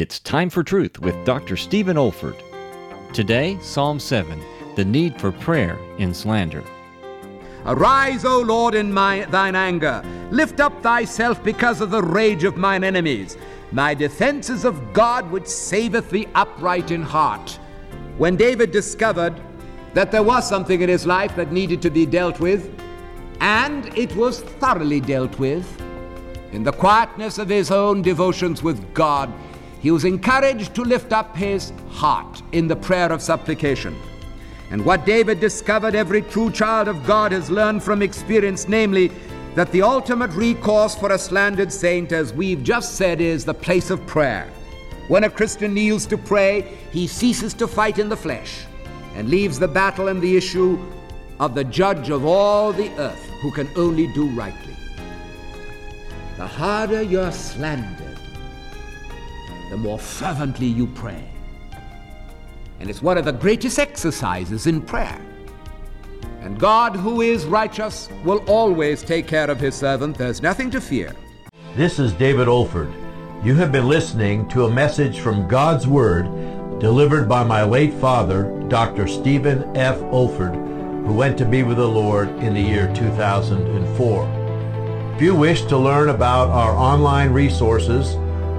It's time for truth with Dr. Stephen Olford. Today, Psalm 7 The Need for Prayer in Slander. Arise, O Lord, in my, thine anger. Lift up thyself because of the rage of mine enemies. My defense is of God which saveth the upright in heart. When David discovered that there was something in his life that needed to be dealt with, and it was thoroughly dealt with, in the quietness of his own devotions with God, he was encouraged to lift up his heart in the prayer of supplication. And what David discovered every true child of God has learned from experience, namely, that the ultimate recourse for a slandered saint, as we've just said, is the place of prayer. When a Christian kneels to pray, he ceases to fight in the flesh and leaves the battle and the issue of the judge of all the earth, who can only do rightly. The harder you're slandered, the more fervently you pray. And it's one of the greatest exercises in prayer. And God, who is righteous, will always take care of his servant. There's nothing to fear. This is David Olford. You have been listening to a message from God's Word delivered by my late father, Dr. Stephen F. Olford, who went to be with the Lord in the year 2004. If you wish to learn about our online resources